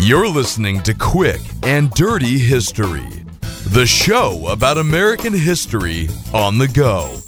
You're listening to Quick and Dirty History, the show about American history on the go.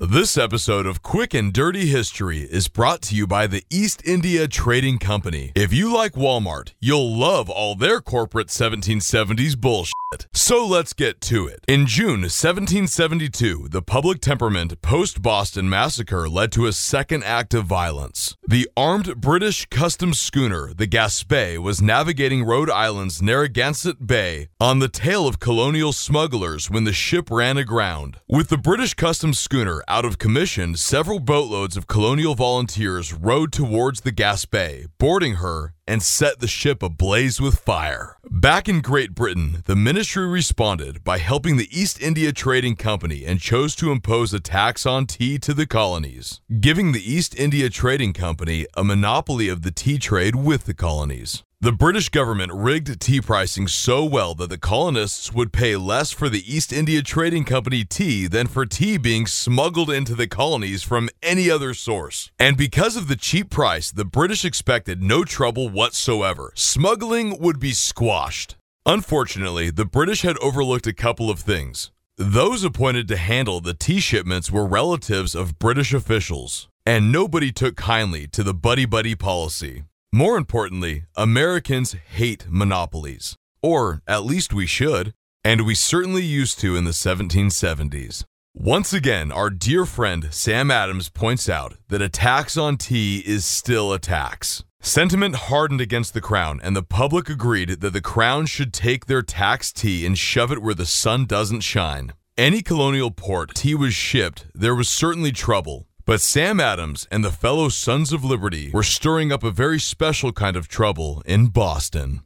This episode of Quick and Dirty History is brought to you by the East India Trading Company. If you like Walmart, you'll love all their corporate 1770s bullshit. So let's get to it. In June 1772, the public temperament post Boston massacre led to a second act of violence. The armed British customs schooner, the Gaspé, was navigating Rhode Island's Narragansett Bay on the tail of colonial smugglers when the ship ran aground. With the British customs schooner out of commission, several boatloads of colonial volunteers rowed towards the Gaspé, boarding her and set the ship ablaze with fire. Back in Great Britain, the ministry responded by helping the East India Trading Company and chose to impose a tax on tea to the colonies, giving the East India Trading Company a monopoly of the tea trade with the colonies. The British government rigged tea pricing so well that the colonists would pay less for the East India Trading Company tea than for tea being smuggled into the colonies from any other source. And because of the cheap price, the British expected no trouble whatsoever. Smuggling would be squashed. Unfortunately, the British had overlooked a couple of things. Those appointed to handle the tea shipments were relatives of British officials, and nobody took kindly to the buddy buddy policy. More importantly, Americans hate monopolies. Or at least we should. And we certainly used to in the 1770s. Once again, our dear friend Sam Adams points out that a tax on tea is still a tax. Sentiment hardened against the crown, and the public agreed that the crown should take their tax tea and shove it where the sun doesn't shine. Any colonial port tea was shipped, there was certainly trouble, but Sam Adams and the fellow Sons of Liberty were stirring up a very special kind of trouble in Boston.